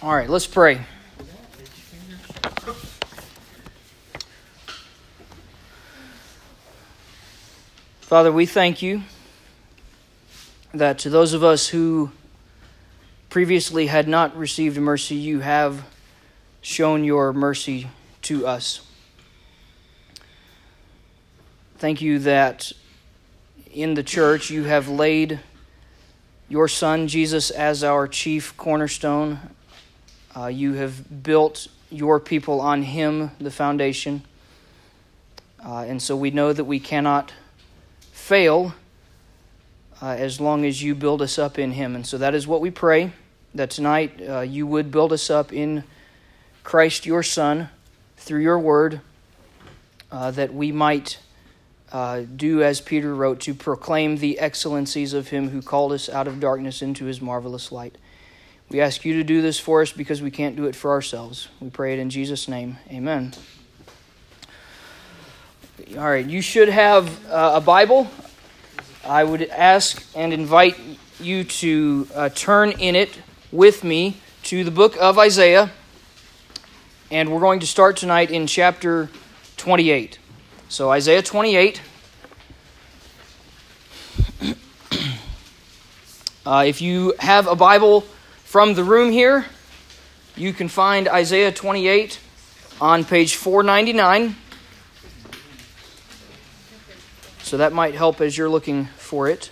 All right, let's pray. Father, we thank you that to those of us who previously had not received mercy, you have shown your mercy to us. Thank you that in the church you have laid your Son, Jesus, as our chief cornerstone. Uh, you have built your people on Him, the foundation. Uh, and so we know that we cannot fail uh, as long as you build us up in Him. And so that is what we pray that tonight uh, you would build us up in Christ, your Son, through your word, uh, that we might uh, do as Peter wrote to proclaim the excellencies of Him who called us out of darkness into His marvelous light. We ask you to do this for us because we can't do it for ourselves. We pray it in Jesus' name. Amen. All right, you should have uh, a Bible. I would ask and invite you to uh, turn in it with me to the book of Isaiah. And we're going to start tonight in chapter 28. So, Isaiah 28. Uh, if you have a Bible from the room here, you can find Isaiah 28 on page 499. So that might help as you're looking for it.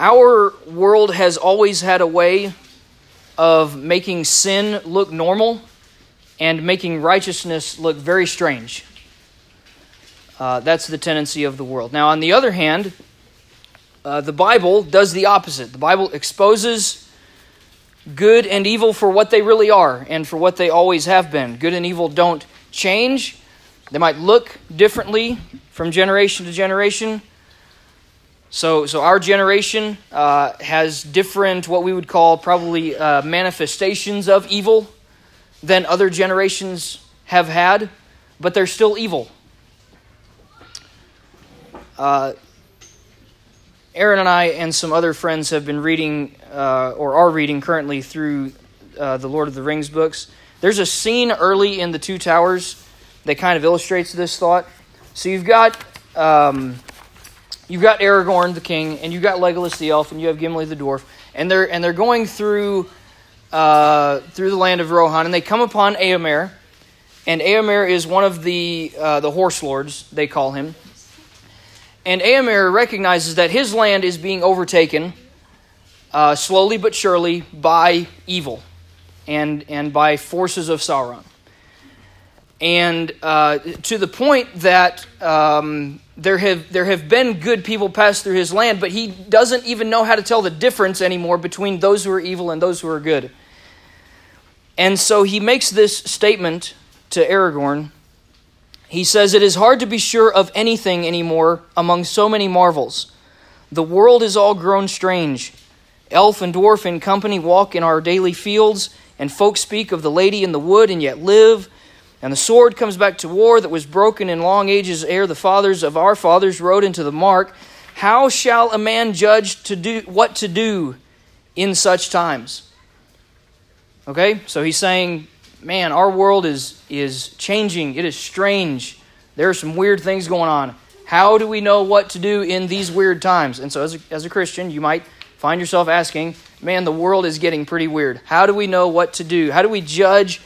Our world has always had a way of making sin look normal and making righteousness look very strange. Uh, that's the tendency of the world. Now, on the other hand, uh, the Bible does the opposite. The Bible exposes good and evil for what they really are and for what they always have been. Good and evil don't change, they might look differently from generation to generation. So, so our generation uh, has different, what we would call probably uh, manifestations of evil than other generations have had, but they're still evil. Uh, Aaron and I and some other friends have been reading, uh, or are reading currently through uh, the Lord of the Rings books. There's a scene early in the Two Towers that kind of illustrates this thought. So you've got um, you've got Aragorn the king, and you've got Legolas the elf, and you have Gimli the dwarf, and they're and they're going through uh, through the land of Rohan, and they come upon Eomer, and Eomer is one of the uh, the horse lords they call him, and Eomer recognizes that his land is being overtaken uh, slowly but surely by evil and, and by forces of Sauron. And uh, to the point that um, there, have, there have been good people pass through his land, but he doesn't even know how to tell the difference anymore between those who are evil and those who are good. And so he makes this statement to Aragorn he says, It is hard to be sure of anything anymore among so many marvels. The world is all grown strange. Elf and dwarf in company walk in our daily fields, and folk speak of the lady in the wood and yet live. And the sword comes back to war that was broken in long ages ere the fathers of our fathers rode into the mark. How shall a man judge to do what to do in such times? Okay, so he's saying man, our world is, is changing. It is strange. There are some weird things going on. How do we know what to do in these weird times? And so, as a, as a Christian, you might find yourself asking, man, the world is getting pretty weird. How do we know what to do? How do we judge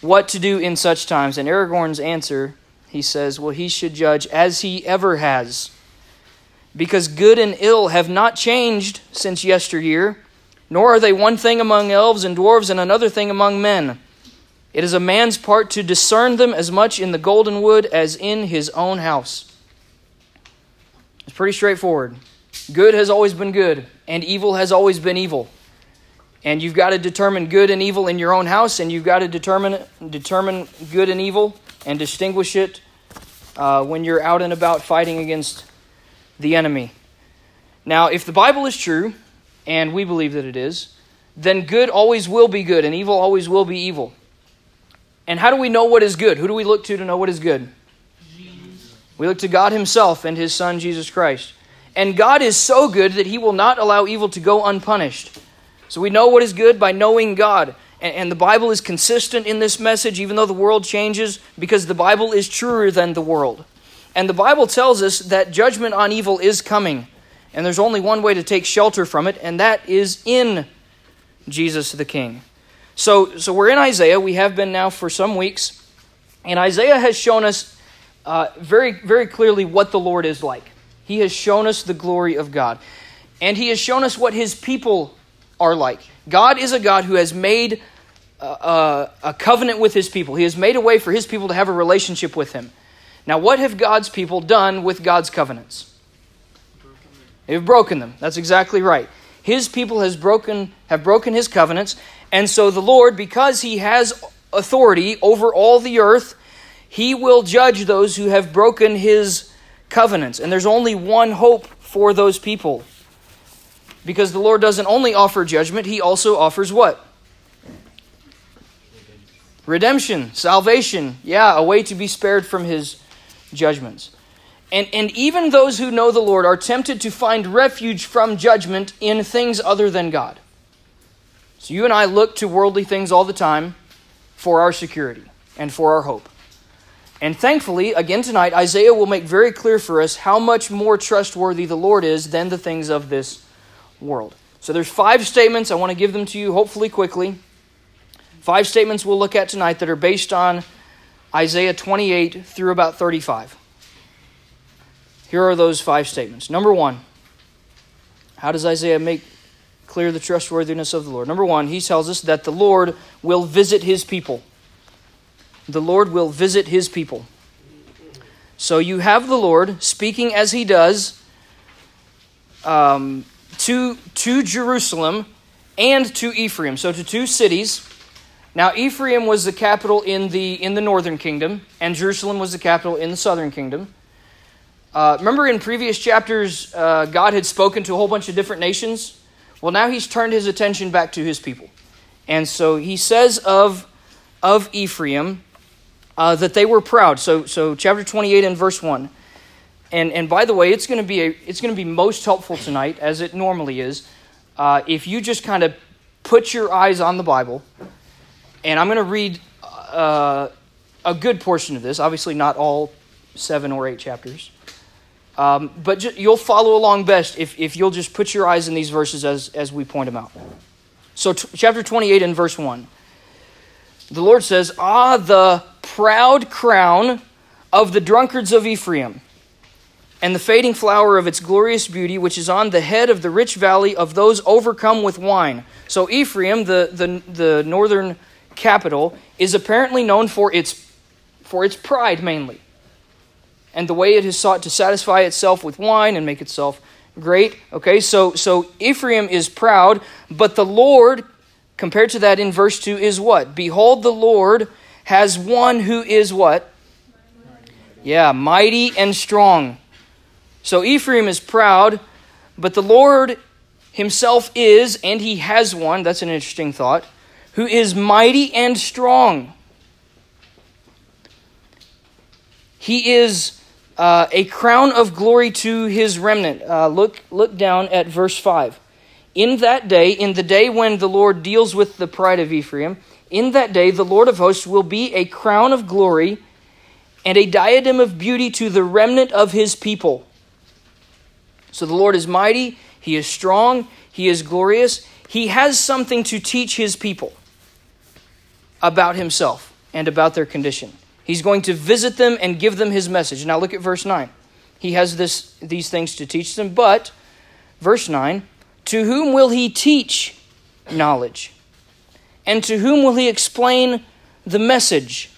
what to do in such times? And Aragorn's answer, he says, well, he should judge as he ever has. Because good and ill have not changed since yesteryear, nor are they one thing among elves and dwarves and another thing among men. It is a man's part to discern them as much in the golden wood as in his own house. It's pretty straightforward. Good has always been good, and evil has always been evil. And you've got to determine good and evil in your own house, and you've got to determine determine good and evil and distinguish it uh, when you're out and about fighting against the enemy. Now, if the Bible is true, and we believe that it is, then good always will be good, and evil always will be evil. And how do we know what is good? Who do we look to to know what is good? Jesus. We look to God Himself and His Son, Jesus Christ. And God is so good that He will not allow evil to go unpunished. So we know what is good by knowing God. And, the Bible is consistent in this message, even though the world changes, because the Bible is truer than the world. And the Bible tells us that judgment on evil is coming. And there's only one way to take shelter from it, and that is in Jesus the King. So, so we're in Isaiah. We have been now for some weeks. And Isaiah has shown us uh, very, very clearly what the Lord is like. He has shown us the glory of God. And he has shown us what his people are like. God is a God who has made a, uh, uh, a, covenant with his people. He has made a way for his people to have a relationship with him. Now, what have God's people done with God's covenants? They've broken them. That's exactly right. His people has broken have broken his covenants, and so the Lord, because he has authority over all the earth, he will judge those who have broken his covenants. And there's only one hope for those people. Because the Lord doesn't only offer judgment, He also offers what? Redemption, salvation. Yeah, a way to be spared from His judgments. And, and even those who know the Lord are tempted to find refuge from judgment in things other than God. So you and I look to worldly things all the time for our security and for our hope. And thankfully, again tonight, Isaiah will make very clear for us how much more trustworthy the Lord is than the things of this world. So there's five statements. I want to give them to you hopefully quickly. Five statements we'll look at tonight that are based on Isaiah 28 through about 35. Here are those five statements. Number one, how does Isaiah make clear the trustworthiness of the Lord? Number one, he tells us that the Lord will visit his people. The Lord will visit his people. So you have the Lord speaking as he does um, to, to Jerusalem and to Ephraim, so to two cities. Now, Ephraim was the capital in the, in the northern kingdom, and Jerusalem was the capital in the southern kingdom. Uh, remember in previous chapters, uh, God had spoken to a whole bunch of different nations? Well, now he's turned his attention back to his people. And so he says of, of Ephraim uh, that they were proud. So, so chapter 28 and verse 1. And, and by the way, it's going to be it's going to be most helpful tonight, as it normally is, uh, if you just kind of put your eyes on the Bible. And I'm going to read uh, a good portion of this. Obviously, not all seven or eight chapters. Um, but ju- you'll follow along best if, if you'll just put your eyes in these verses as, as we point them out. So, t- chapter 28 and verse 1. The Lord says, Ah, the proud crown of the drunkards of Ephraim and the fading flower of its glorious beauty, which is on the head of the rich valley of those overcome with wine. So, Ephraim, the, the, the northern capital, is apparently known for its, for its pride mainly, and the way it has sought to satisfy itself with wine and make itself great. Okay, so, so Ephraim is proud, but the Lord, compared to that in verse 2, is what? Behold, the Lord has one who is what? Yeah, mighty and strong so Ephraim is proud, but the Lord himself is, and he has one, that's an interesting thought, who is mighty and strong. He is uh, a crown of glory to his remnant. Uh, look, look down at verse 5. In that day, in the day when the Lord deals with the pride of Ephraim, in that day the Lord of hosts will be a crown of glory and a diadem of beauty to the remnant of his people. So the Lord is mighty, He is strong, He is glorious. He has something to teach His people about Himself and about their condition. He's going to visit them and give them His message. Now look at verse 9. He has this, these things to teach them, but, verse 9, to whom will He teach knowledge? And to whom will He explain the message?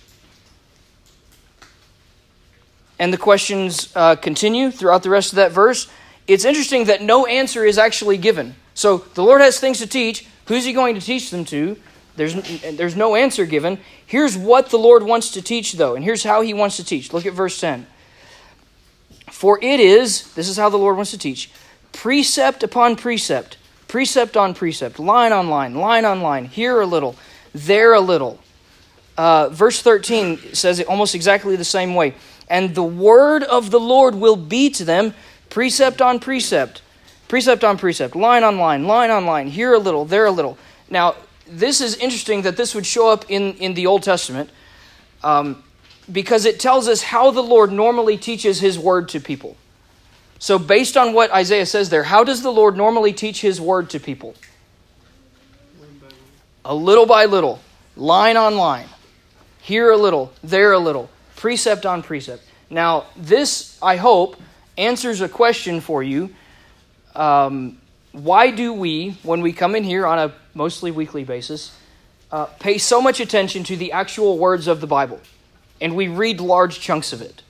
And the questions uh, continue throughout the rest of that verse it's interesting that no answer is actually given. So the Lord has things to teach. Who's he going to teach them to? There's, there's no answer given. Here's what the Lord wants to teach, though, and here's how he wants to teach. Look at verse 10. For it is, this is how the Lord wants to teach, precept upon precept, precept on precept, line on line, line on line, here a little, there a little. Uh, verse 13 says it almost exactly the same way. And the word of the Lord will be to them precept on precept, precept on precept, line on line, line on line, here a little, there a little. Now, this is interesting that this would show up in, in the Old Testament um, because it tells us how the Lord normally teaches his word to people. So, based on what Isaiah says there, how does the Lord normally teach his word to people? A little by little, line on line, here a little, there a little, precept on precept. Now, this, I hope, answers a question for you. Um, why do we, when we come in here on a mostly weekly basis, uh, pay so much attention to the actual words of the Bible? And we read large chunks of it.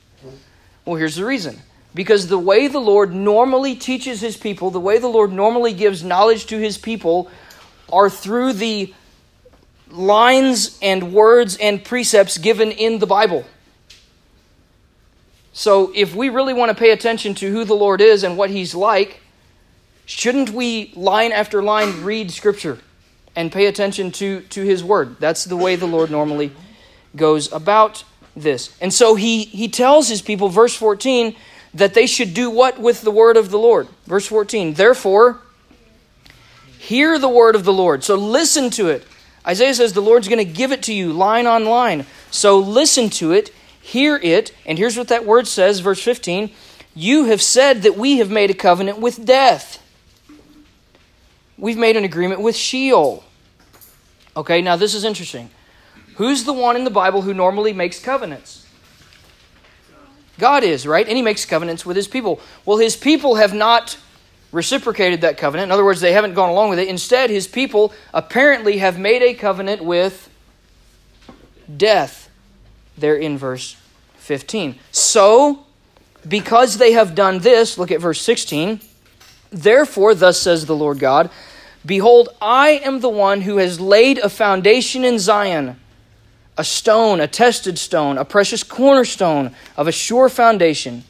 Well, here's the reason. Because the way the Lord normally teaches his people, the way the Lord normally gives knowledge to his people, are through the lines and words and precepts given in the Bible. So, if we really want to pay attention to who the Lord is and what He's like, shouldn't we, line after line, read Scripture and pay attention to, to His Word? That's the way the Lord normally goes about this. And so he, he tells his people, verse 14, that they should do what with the word of the Lord? Verse 14, therefore, hear the word of the Lord. So listen to it. Isaiah says the Lord's going to give it to you line on line. So listen to it hear it. And here's what that word says, verse 15 You have said that we have made a covenant with death. We've made an agreement with Sheol. Okay, now this is interesting. Who's the one in the Bible who normally makes covenants? God is, right? And he makes covenants with his people. Well, his people have not reciprocated that covenant. In other words, they haven't gone along with it. Instead, his people apparently have made a covenant with death there in verse 15. So, because they have done this, look at verse 16. Therefore, thus says the Lord God Behold, I am the one who has laid a foundation in Zion, a stone, a tested stone, a precious cornerstone of a sure foundation.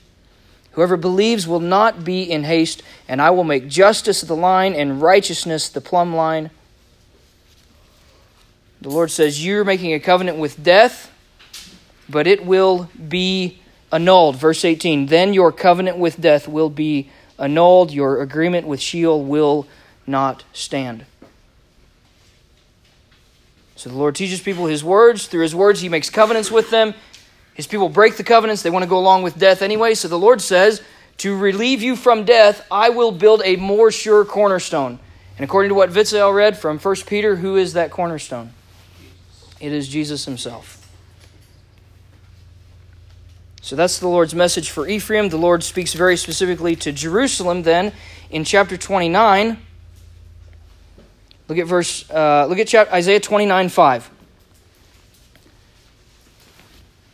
Whoever believes will not be in haste, and I will make justice the line and righteousness the plumb line. The Lord says, You're making a covenant with death but it will be annulled. Verse 18 Then your covenant with death will be annulled, your agreement with Sheol will not stand. So the Lord teaches people His words. Through His words, He makes covenants with them. His people break the covenants. They want to go along with death anyway. So the Lord says, To relieve you from death, I will build a more sure cornerstone. And according to what Vitzel read from 1 Peter, who is that cornerstone? It is Jesus Himself. So that's the Lord's message for Ephraim. The Lord speaks very specifically to Jerusalem then in chapter 29. Look at verse uh, look at chapter, Isaiah 29 5.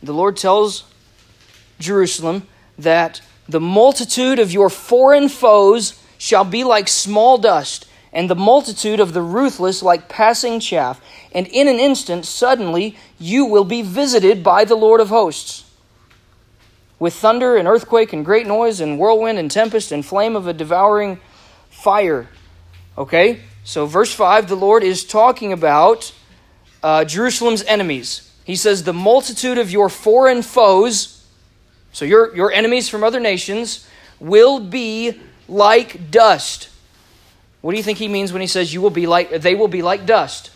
The Lord tells Jerusalem that the multitude of your foreign foes shall be like small dust, and the multitude of the ruthless like passing chaff. And in an instant, suddenly, you will be visited by the Lord of hosts with thunder and earthquake and great noise and whirlwind and tempest and flame of a devouring fire. Okay? So, verse 5, the Lord is talking about uh, Jerusalem's enemies. He says, The multitude of your foreign foes, so your, your enemies from other nations, will be like dust. What do you think he means when he says you will be like they will be like dust?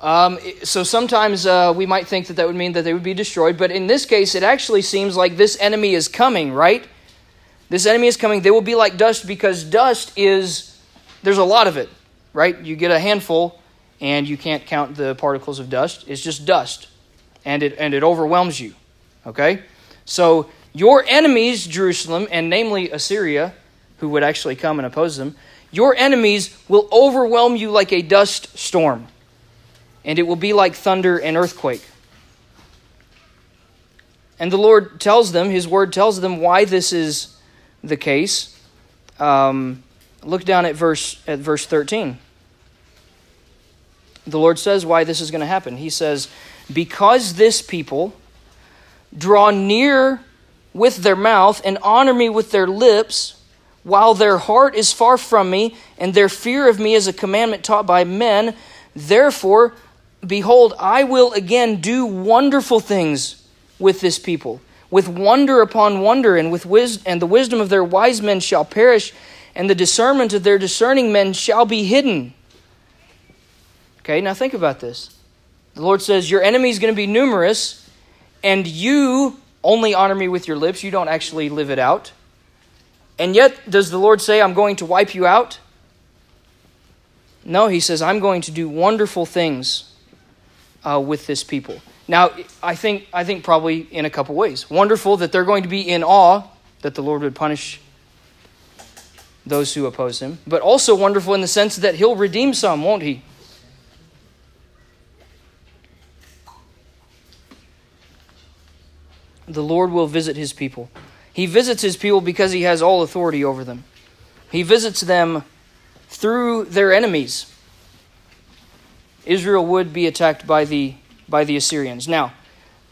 Um, so sometimes uh, we might think that that would mean that they would be destroyed, but in this case, it actually seems like this enemy is coming, right? This enemy is coming. They will be like dust because dust is, there's a lot of it, right? You get a handful and you can't count the particles of dust. It's just dust and it, and it overwhelms you, okay? So your enemies, Jerusalem, and namely Assyria, who would actually come and oppose them, your enemies will overwhelm you like a dust storm and it will be like thunder and earthquake. And the Lord tells them, His word tells them why this is the case. Um, look down at verse at verse 13. The Lord says why this is going to happen. He says, Because this people draw near with their mouth and honor me with their lips, while their heart is far from me, and their fear of me is a commandment taught by men, therefore Behold, I will again do wonderful things with this people, with wonder upon wonder, and with wis- and the wisdom of their wise men shall perish, and the discernment of their discerning men shall be hidden. Okay, now think about this. The Lord says, Your enemy is going to be numerous, and you only honor me with your lips. You don't actually live it out. And yet, does the Lord say, I'm going to wipe you out? No, he says, I'm going to do wonderful things uh, with this people. Now, I think, I think probably in a couple ways. Wonderful that they're going to be in awe that the Lord would punish those who oppose him, but also wonderful in the sense that he'll redeem some, won't he? The Lord will visit his people. He visits his people because he has all authority over them. He visits them through their enemies. Israel would be attacked by the by the Assyrians. Now,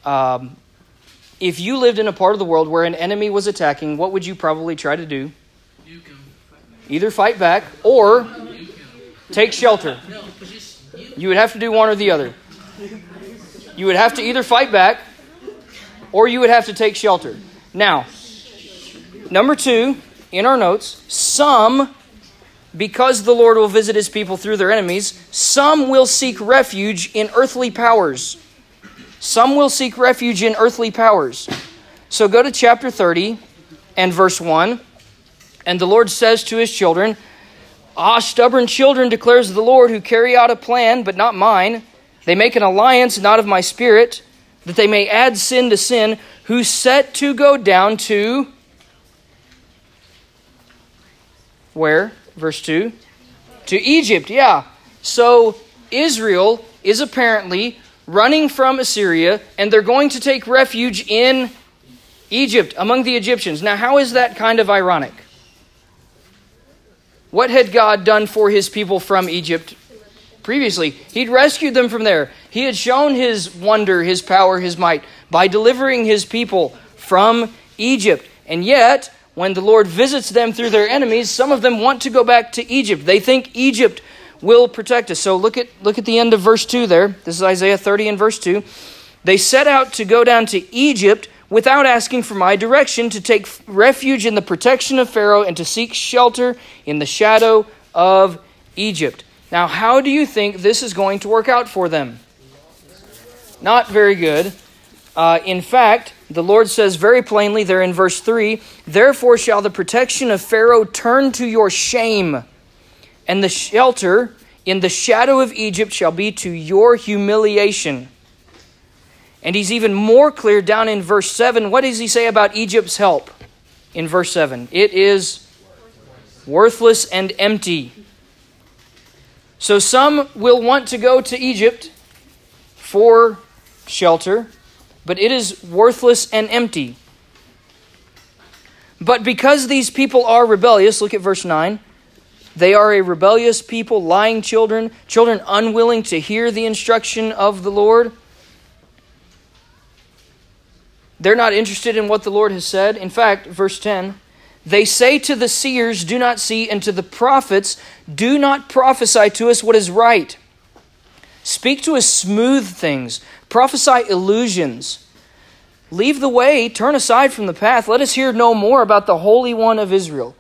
um, if you lived in a part of the world where an enemy was attacking, what would you probably try to do? Either fight back or take shelter. You would have to do one or the other. You would have to either fight back or you would have to take shelter. Now, number two, in our notes, some, because the Lord will visit his people through their enemies, some will seek refuge in earthly powers. Some will seek refuge in earthly powers. So go to chapter 30 and verse 1. And the Lord says to his children, Ah, stubborn children, declares the Lord, who carry out a plan, but not mine. They make an alliance, not of my spirit that they may add sin to sin, who set to go down to where? Verse 2. To Egypt, yeah. So Israel is apparently running from Assyria, and they're going to take refuge in Egypt among the Egyptians. Now, how is that kind of ironic? What had God done for his people from Egypt previously. He'd rescued them from there. He had shown his wonder, his power, his might by delivering his people from Egypt. And yet, when the Lord visits them through their enemies, some of them want to go back to Egypt. They think Egypt will protect us. So look at look at the end of verse 2 there. This is Isaiah 30 and verse 2. They set out to go down to Egypt without asking for my direction to take refuge in the protection of Pharaoh and to seek shelter in the shadow of Egypt. Now, how do you think this is going to work out for them? Not very good. Uh, in fact, the Lord says very plainly there in verse 3 Therefore shall the protection of Pharaoh turn to your shame, and the shelter in the shadow of Egypt shall be to your humiliation. And he's even more clear down in verse 7. What does he say about Egypt's help in verse 7? It is worthless and empty. So some will want to go to Egypt for shelter, but it is worthless and empty. But because these people are rebellious, look at verse 9. They are a rebellious people, lying children, children unwilling to hear the instruction of the Lord. They're not interested in what the Lord has said. In fact, verse 10 they say to the seers, Do not see, and to the prophets, Do not prophesy to us what is right. Speak to us smooth things, prophesy illusions. Leave the way, turn aside from the path. Let us hear no more about the Holy One of Israel.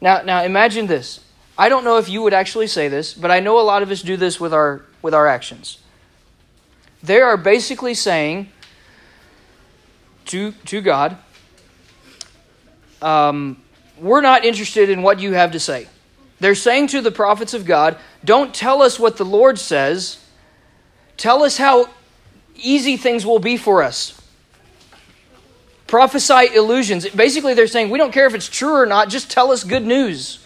Now, now imagine this. I don't know if you would actually say this, but I know a lot of us do this with our with our actions. They are basically saying to, to God, um, we're not interested in what you have to say. They're saying to the prophets of God, don't tell us what the Lord says, tell us how easy things will be for us. Prophesy illusions. Basically, they're saying, we don't care if it's true or not, just tell us good news.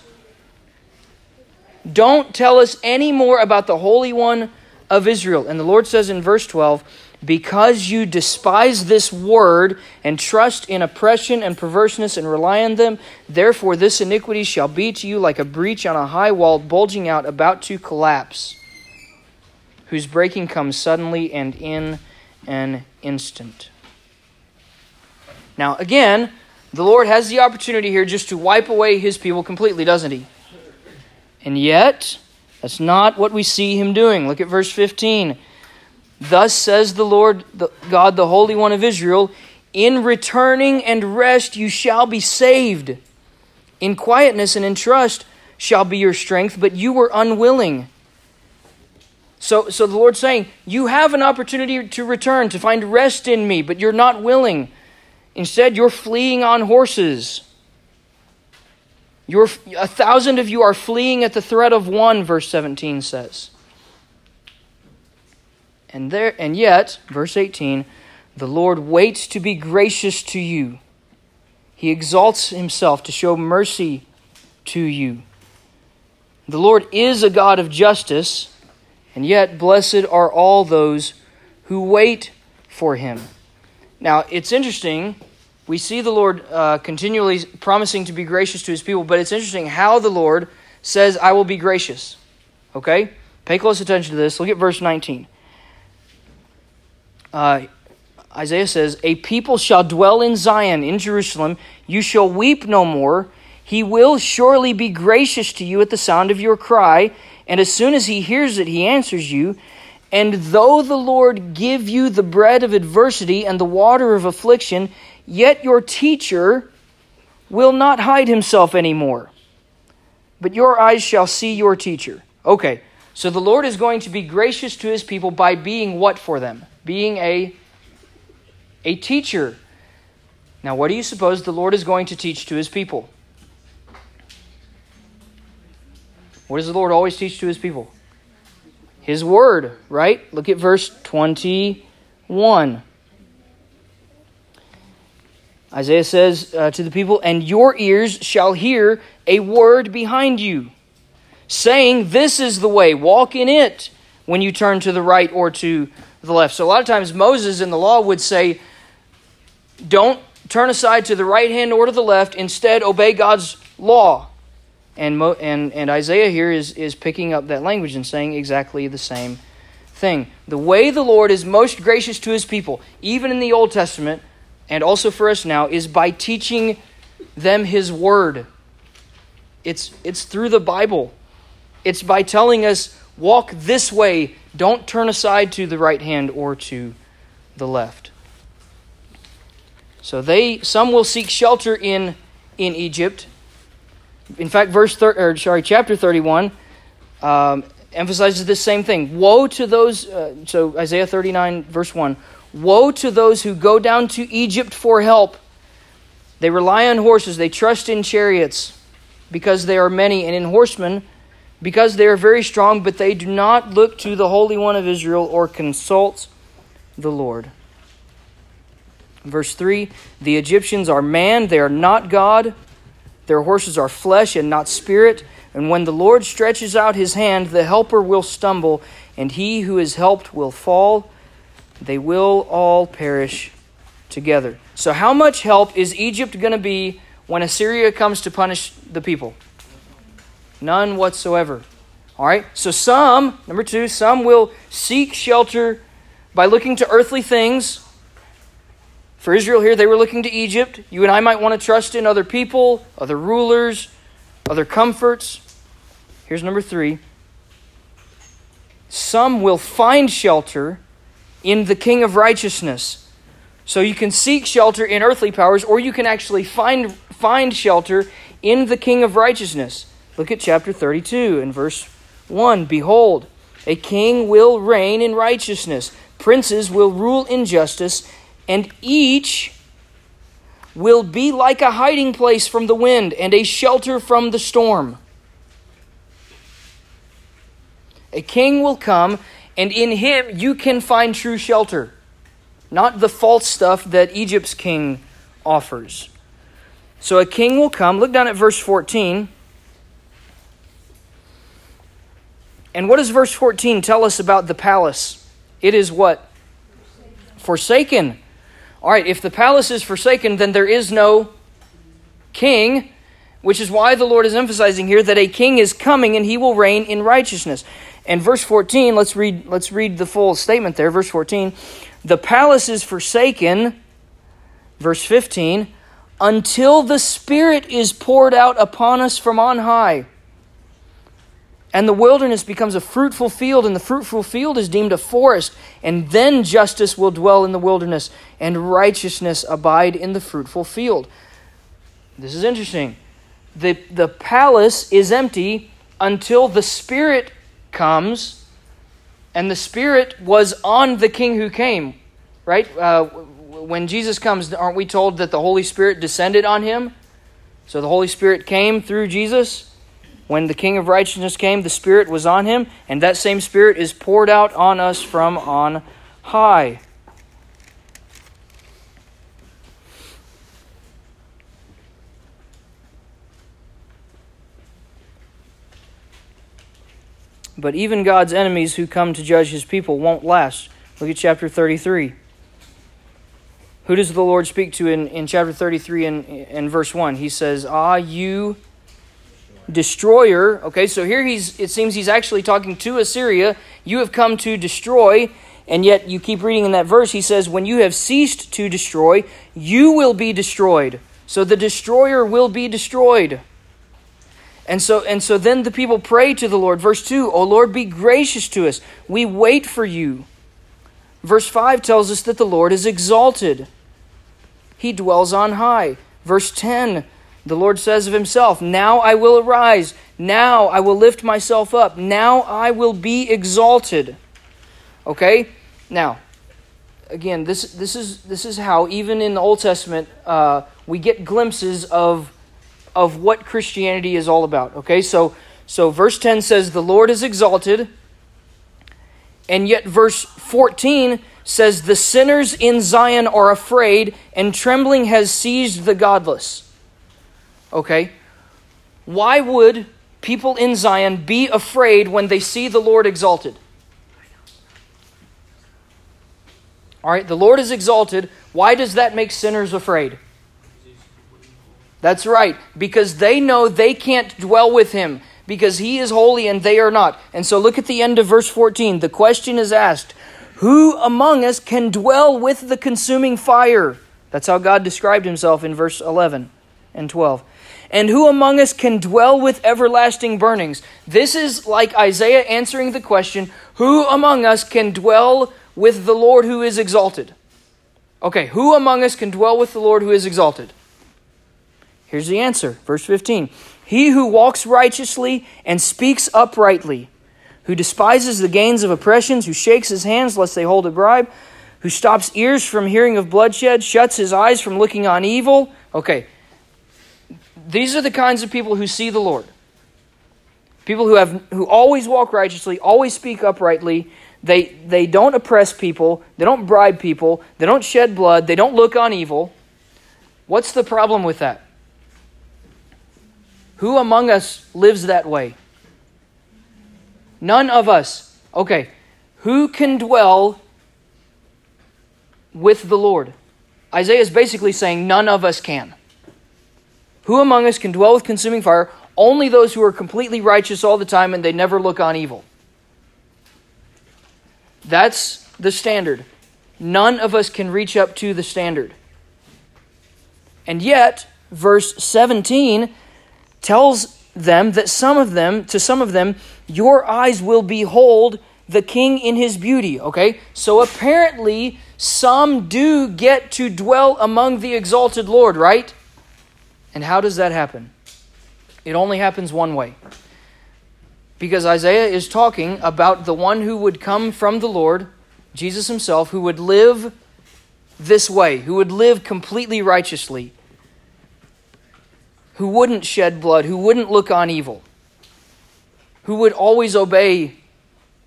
Don't tell us any more about the Holy One of Israel. And the Lord says in verse 12, because you despise this word and trust in oppression and perverseness and rely on them, therefore this iniquity shall be to you like a breach on a high wall bulging out, about to collapse, whose breaking comes suddenly and in an instant. Now, again, the Lord has the opportunity here just to wipe away his people completely, doesn't he? And yet, that's not what we see him doing. Look at verse 15. Thus says the Lord the God, the Holy One of Israel In returning and rest you shall be saved. In quietness and in trust shall be your strength, but you were unwilling. So, so the Lord's saying, You have an opportunity to return, to find rest in me, but you're not willing. Instead, you're fleeing on horses. You're, a thousand of you are fleeing at the threat of one, verse 17 says. And, there, and yet, verse 18, the Lord waits to be gracious to you. He exalts himself to show mercy to you. The Lord is a God of justice, and yet blessed are all those who wait for him. Now, it's interesting. We see the Lord uh, continually promising to be gracious to his people, but it's interesting how the Lord says, I will be gracious. Okay? Pay close attention to this. Look at verse 19. Uh, Isaiah says, A people shall dwell in Zion, in Jerusalem. You shall weep no more. He will surely be gracious to you at the sound of your cry. And as soon as he hears it, he answers you. And though the Lord give you the bread of adversity and the water of affliction, yet your teacher will not hide himself anymore. But your eyes shall see your teacher. Okay, so the Lord is going to be gracious to his people by being what for them? Being a a teacher. Now, what do you suppose the Lord is going to teach to his people? What does the Lord always teach to his people? His word, right? Look at verse 21. Isaiah says uh, to the people, And your ears shall hear a word behind you, saying, This is the way, walk in it, when you turn to the right or to the left. So a lot of times Moses in the law would say, don't turn aside to the right hand or to the left. Instead, obey God's law. And, Mo, and, and Isaiah here is, is picking up that language and saying exactly the same thing. The way the Lord is most gracious to his people, even in the Old Testament, and also for us now, is by teaching them his word. It's, it's through the Bible. It's by telling us, walk this way, don't turn aside to the right hand or to the left. So they some will seek shelter in in Egypt. In fact, verse thir- or sorry, chapter thirty one um, emphasizes this same thing. Woe to those. Uh, so Isaiah thirty nine verse one. Woe to those who go down to Egypt for help. They rely on horses. They trust in chariots because they are many, and in horsemen because they are very strong. But they do not look to the Holy One of Israel or consult the Lord. Verse 3 The Egyptians are man, they are not God. Their horses are flesh and not spirit. And when the Lord stretches out his hand, the helper will stumble, and he who is helped will fall. They will all perish together. So, how much help is Egypt going to be when Assyria comes to punish the people? None whatsoever. All right? So, some, number two, some will seek shelter by looking to earthly things for Israel here, they were looking to Egypt. You and I might want to trust in other people, other rulers, other comforts. Here's number three some will find shelter in the King of righteousness. So you can seek shelter in earthly powers, or you can actually find, find shelter in the King of righteousness. Look at chapter 32 and verse 1. Behold, a king will reign in righteousness, princes will rule in justice and each will be like a hiding place from the wind and a shelter from the storm. A king will come, and in him you can find true shelter, not the false stuff that Egypt's king offers. So a king will come. Look down at verse 14. And what does verse 14 tell us about the palace? It is what? Forsaken. All right, if the palace is forsaken, then there is no king, which is why the Lord is emphasizing here that a king is coming and he will reign in righteousness. And verse 14, let's read let's read the full statement there. Verse 14, the palace is forsaken, verse 15, until the spirit is poured out upon us from on high. And the wilderness becomes a fruitful field, and the fruitful field is deemed a forest. And then justice will dwell in the wilderness, and righteousness abide in the fruitful field. This is interesting. The, the palace is empty until the Spirit comes, and the Spirit was on the king who came, right? Uh, when Jesus comes, aren't we told that the Holy Spirit descended on him? So the Holy Spirit came through Jesus. When the King of Righteousness came, the Spirit was on him, and that same Spirit is poured out on us from on high. But even God's enemies who come to judge his people won't last. Look at chapter 33. Who does the Lord speak to in, in chapter 33 and, and verse 1? He says, Ah, you destroyer. Okay, so here he's it seems he's actually talking to Assyria. You have come to destroy, and yet you keep reading in that verse, he says, When you have ceased to destroy, you will be destroyed. So the destroyer will be destroyed. And so and so then the people pray to the Lord. Verse 2, O Lord, be gracious to us. We wait for you. Verse 5 tells us that the Lord is exalted. He dwells on high. Verse 10, the Lord says of himself, Now I will arise. Now I will lift myself up. Now I will be exalted. Okay? Now, again, this, this, is, this is how, even in the Old Testament, uh, we get glimpses of, of what Christianity is all about. Okay? So, so verse 10 says, The Lord is exalted. And yet, verse 14 says, The sinners in Zion are afraid, and trembling has seized the godless. Okay? Why would people in Zion be afraid when they see the Lord exalted? All right, the Lord is exalted. Why does that make sinners afraid? That's right, because they know they can't dwell with him because he is holy and they are not. And so look at the end of verse 14. The question is asked Who among us can dwell with the consuming fire? That's how God described himself in verse 11 and 12. And who among us can dwell with everlasting burnings? This is like Isaiah answering the question Who among us can dwell with the Lord who is exalted? Okay, who among us can dwell with the Lord who is exalted? Here's the answer, verse 15. He who walks righteously and speaks uprightly, who despises the gains of oppressions, who shakes his hands lest they hold a bribe, who stops ears from hearing of bloodshed, shuts his eyes from looking on evil. Okay, these are the kinds of people who see the Lord. People who have who always walk righteously, always speak uprightly. They they don't oppress people, they don't bribe people, they don't shed blood, they don't look on evil. What's the problem with that? Who among us lives that way? None of us. Okay. Who can dwell with the Lord? Isaiah is basically saying none of us can. Who among us can dwell with consuming fire? Only those who are completely righteous all the time and they never look on evil. That's the standard. None of us can reach up to the standard. And yet, verse 17 tells them that some of them, to some of them, your eyes will behold the king in his beauty. Okay? So apparently, some do get to dwell among the exalted Lord, right? And how does that happen? It only happens one way. Because Isaiah is talking about the one who would come from the Lord, Jesus himself, who would live this way, who would live completely righteously, who wouldn't shed blood, who wouldn't look on evil, who would always obey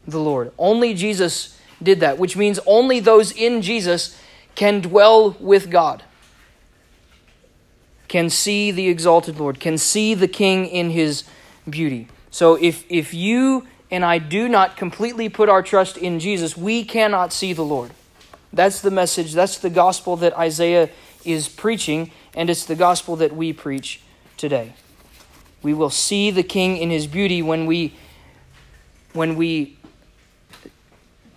the Lord. Only Jesus did that, which means only those in Jesus can dwell with God can see the exalted Lord, can see the King in his beauty. So if, if you and I do not completely put our trust in Jesus, we cannot see the Lord. That's the message, that's the gospel that Isaiah is preaching, and it's the gospel that we preach today. We will see the King in his beauty when we when we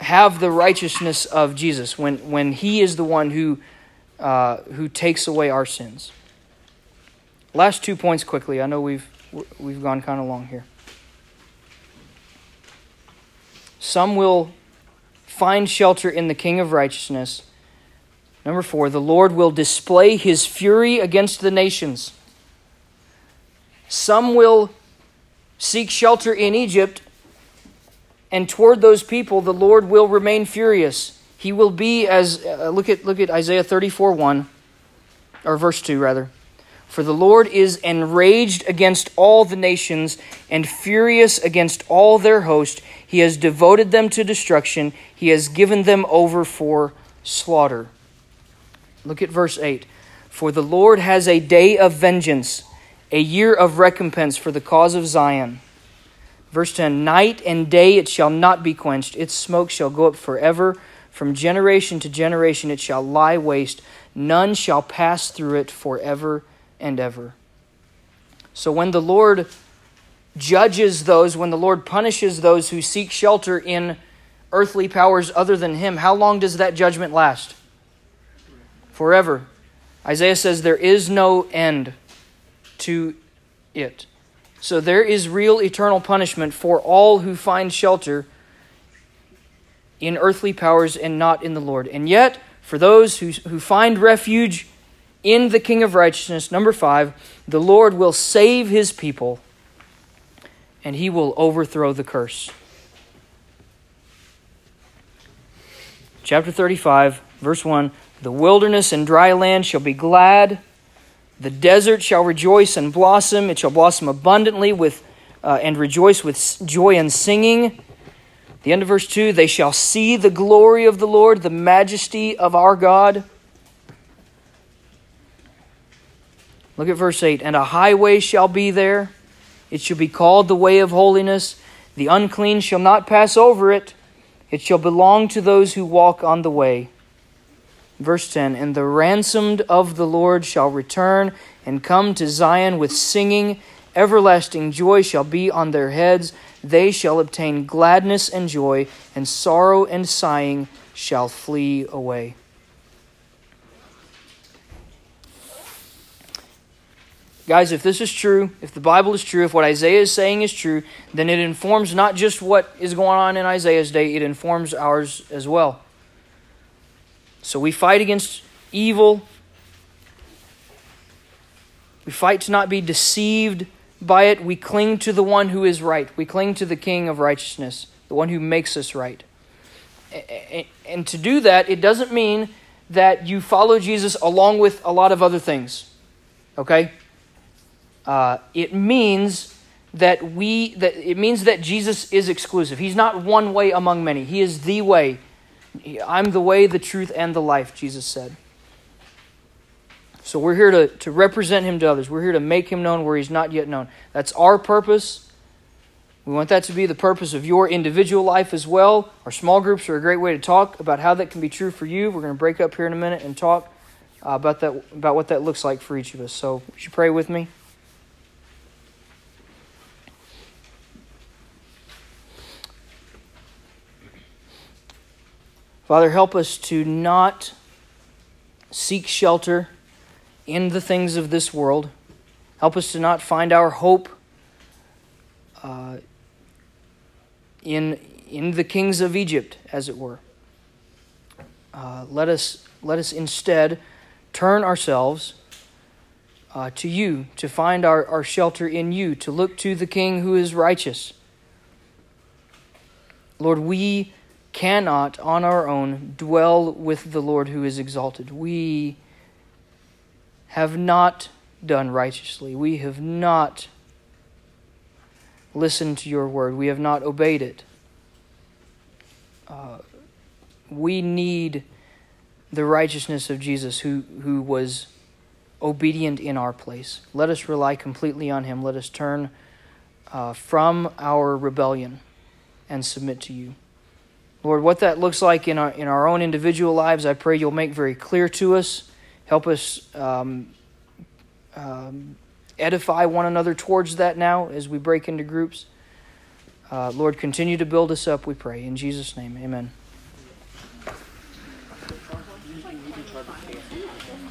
have the righteousness of Jesus, when, when he is the one who, uh, who takes away our sins. Last two points quickly. I know we've we've gone kind of long here. Some will find shelter in the King of righteousness. Number four, the Lord will display his fury against the nations. Some will seek shelter in Egypt, and toward those people the Lord will remain furious. He will be as uh, look at look at Isaiah 34 1 or verse 2 rather. For the Lord is enraged against all the nations and furious against all their host. He has devoted them to destruction. He has given them over for slaughter. Look at verse 8. For the Lord has a day of vengeance, a year of recompense for the cause of Zion. Verse 10 Night and day it shall not be quenched, its smoke shall go up forever. From generation to generation it shall lie waste. None shall pass through it forever and ever. So when the Lord judges those, when the Lord punishes those who seek shelter in earthly powers other than Him, how long does that judgment last? Forever. Isaiah says there is no end to it. So there is real eternal punishment for all who find shelter in earthly powers and not in the Lord. And yet, for those who, who find refuge in the King of Righteousness. Number five, the Lord will save his people and he will overthrow the curse. Chapter 35, verse 1 The wilderness and dry land shall be glad, the desert shall rejoice and blossom, it shall blossom abundantly with, uh, and rejoice with joy and singing. The end of verse 2 They shall see the glory of the Lord, the majesty of our God. Look at verse 8. And a highway shall be there. It shall be called the way of holiness. The unclean shall not pass over it. It shall belong to those who walk on the way. Verse 10 And the ransomed of the Lord shall return and come to Zion with singing. Everlasting joy shall be on their heads. They shall obtain gladness and joy, and sorrow and sighing shall flee away. Guys, if this is true, if the Bible is true, if what Isaiah is saying is true, then it informs not just what is going on in Isaiah's day, it informs ours as well. So we fight against evil. We fight to not be deceived by it. We cling to the one who is right. We cling to the King of righteousness, the one who makes us right. And to do that, it doesn't mean that you follow Jesus along with a lot of other things. Okay? Uh, it means that we that it means that Jesus is exclusive. He's not one way among many. He is the way. I'm the way, the truth, and the life, Jesus said. So we're here to, to represent him to others. We're here to make him known where he's not yet known. That's our purpose. We want that to be the purpose of your individual life as well. Our small groups are a great way to talk about how that can be true for you. We're going to break up here in a minute and talk uh, about that about what that looks like for each of us. So, would you pray with me? Father, help us to not seek shelter in the things of this world. Help us to not find our hope uh, in, in the kings of Egypt, as it were. Uh, let, us, let us instead turn ourselves uh, to you, to find our, our shelter in you, to look to the King who is righteous. Lord, we cannot on our own dwell with the Lord who is exalted. We have not done righteously. We have not listened to your word. We have not obeyed it. Uh, we need the righteousness of Jesus who, who was obedient in our place. Let us rely completely on him. Let us turn uh, from our rebellion and submit to you. Lord, what that looks like in our, in our own individual lives, I pray you'll make very clear to us. Help us um, um, edify one another towards that now as we break into groups. Uh, Lord, continue to build us up, we pray. In Jesus' name, amen.